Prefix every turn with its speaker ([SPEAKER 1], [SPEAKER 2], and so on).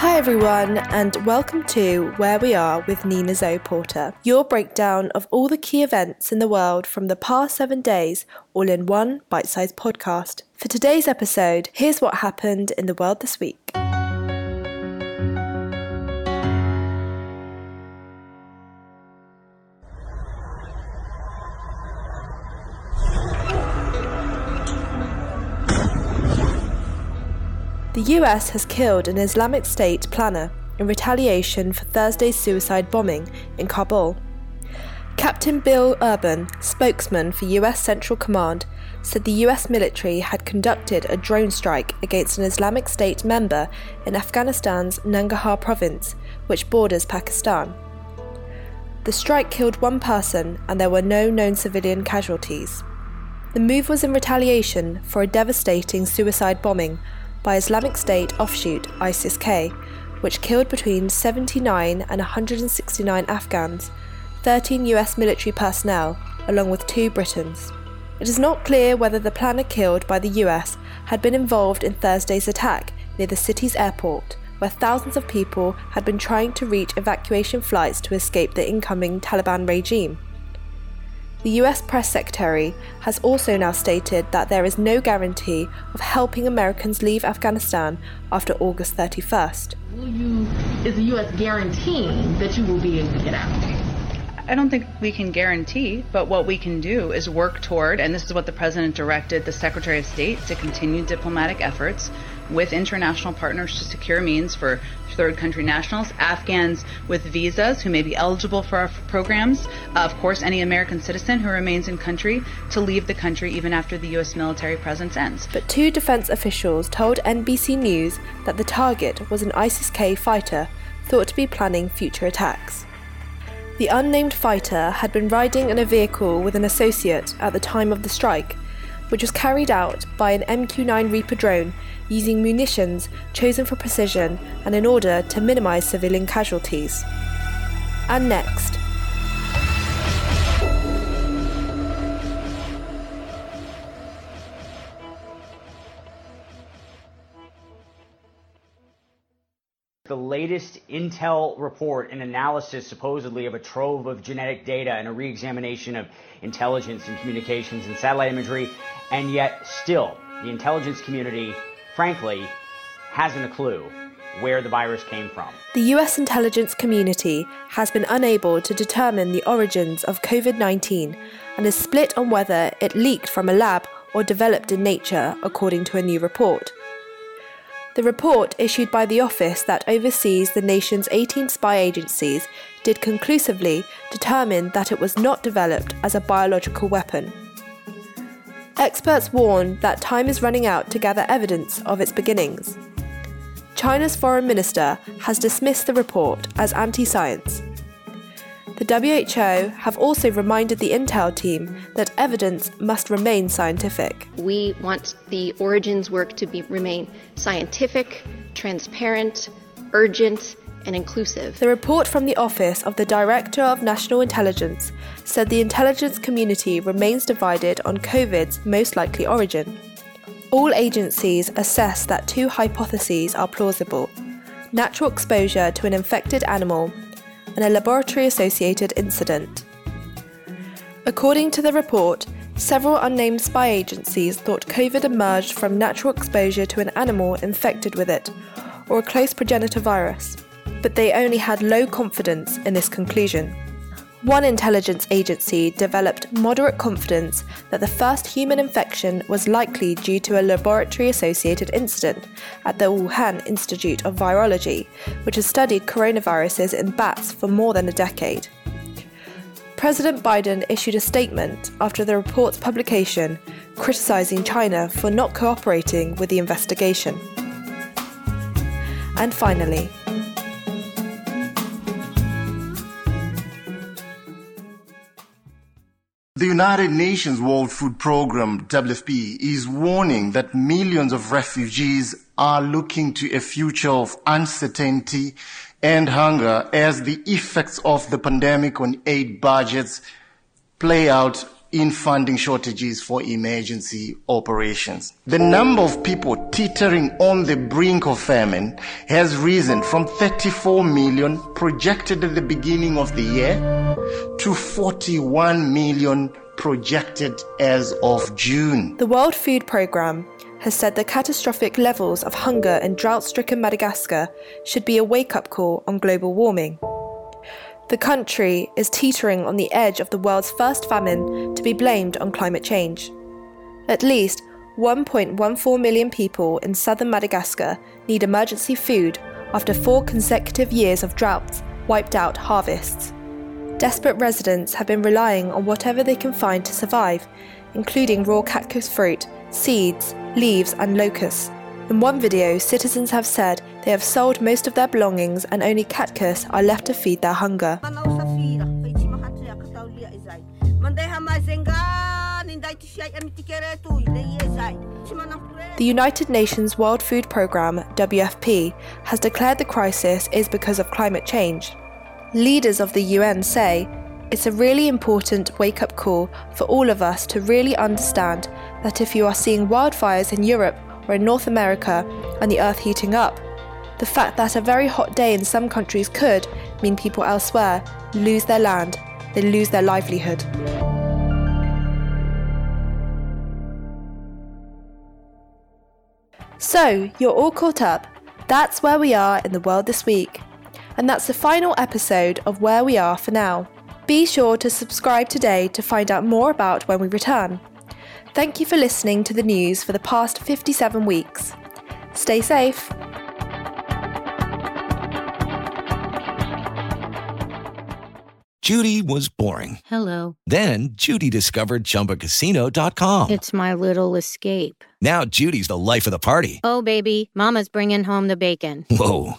[SPEAKER 1] Hi, everyone, and welcome to Where We Are with Nina Zoe Porter, your breakdown of all the key events in the world from the past seven days, all in one bite sized podcast. For today's episode, here's what happened in the world this week. The US has killed an Islamic State planner in retaliation for Thursday's suicide bombing in Kabul. Captain Bill Urban, spokesman for US Central Command, said the US military had conducted a drone strike against an Islamic State member in Afghanistan's Nangarhar province, which borders Pakistan. The strike killed one person and there were no known civilian casualties. The move was in retaliation for a devastating suicide bombing by Islamic State offshoot ISIS K, which killed between 79 and 169 Afghans, 13 US military personnel, along with two Britons. It is not clear whether the planner killed by the US had been involved in Thursday's attack near the city's airport, where thousands of people had been trying to reach evacuation flights to escape the incoming Taliban regime. The US press secretary has also now stated that there is no guarantee of helping Americans leave Afghanistan after August 31st.
[SPEAKER 2] Will you, is the U.S. guaranteeing that you will be able to get out?
[SPEAKER 3] I don't think we can guarantee, but what we can do is work toward, and this is what the President directed the Secretary of State to continue diplomatic efforts with international partners to secure means for third country nationals, Afghans with visas who may be eligible for our programs, uh, of course, any American citizen who remains in country to leave the country even after the U.S. military presence ends.
[SPEAKER 1] But two defense officials told NBC News that the target was an ISIS K fighter thought to be planning future attacks. The unnamed fighter had been riding in a vehicle with an associate at the time of the strike, which was carried out by an MQ 9 Reaper drone using munitions chosen for precision and in order to minimize civilian casualties. And next,
[SPEAKER 4] the latest intel report and analysis supposedly of a trove of genetic data and a re-examination of intelligence and communications and satellite imagery and yet still the intelligence community frankly hasn't a clue where the virus came from.
[SPEAKER 1] The US intelligence community has been unable to determine the origins of COVID 19 and is split on whether it leaked from a lab or developed in nature, according to a new report. The report issued by the office that oversees the nation's 18 spy agencies did conclusively determine that it was not developed as a biological weapon. Experts warn that time is running out to gather evidence of its beginnings. China's foreign minister has dismissed the report as anti science. The WHO have also reminded the Intel team that evidence must remain scientific.
[SPEAKER 5] We want the origins work to be, remain scientific, transparent, urgent, and inclusive.
[SPEAKER 1] The report from the Office of the Director of National Intelligence said the intelligence community remains divided on COVID's most likely origin. All agencies assess that two hypotheses are plausible natural exposure to an infected animal a laboratory associated incident. According to the report, several unnamed spy agencies thought COVID emerged from natural exposure to an animal infected with it, or a close progenitor virus, but they only had low confidence in this conclusion. One intelligence agency developed moderate confidence that the first human infection was likely due to a laboratory associated incident at the Wuhan Institute of Virology, which has studied coronaviruses in bats for more than a decade. President Biden issued a statement after the report's publication criticizing China for not cooperating with the investigation. And finally,
[SPEAKER 6] The United Nations World Food Programme, WFP, is warning that millions of refugees are looking to a future of uncertainty and hunger as the effects of the pandemic on aid budgets play out in funding shortages for emergency operations. The number of people teetering on the brink of famine has risen from 34 million projected at the beginning of the year to 41 million projected as of June.
[SPEAKER 1] The World Food Programme has said the catastrophic levels of hunger in drought stricken Madagascar should be a wake up call on global warming. The country is teetering on the edge of the world's first famine to be blamed on climate change. At least 1.14 million people in southern Madagascar need emergency food after four consecutive years of droughts wiped out harvests. Desperate residents have been relying on whatever they can find to survive, including raw cactus fruit, seeds, leaves, and locusts. In one video, citizens have said they have sold most of their belongings and only cactus are left to feed their hunger. The United Nations World Food Programme, WFP, has declared the crisis is because of climate change. Leaders of the UN say it's a really important wake up call for all of us to really understand that if you are seeing wildfires in Europe or in North America and the earth heating up. The fact that a very hot day in some countries could mean people elsewhere lose their land, they lose their livelihood. So, you're all caught up. That's where we are in the world this week. And that's the final episode of Where We Are for now. Be sure to subscribe today to find out more about when we return. Thank you for listening to the news for the past 57 weeks. Stay safe.
[SPEAKER 7] Judy was boring.
[SPEAKER 8] Hello.
[SPEAKER 7] Then Judy discovered chumbacasino.com.
[SPEAKER 8] It's my little escape.
[SPEAKER 7] Now Judy's the life of the party.
[SPEAKER 8] Oh, baby, Mama's bringing home the bacon.
[SPEAKER 7] Whoa.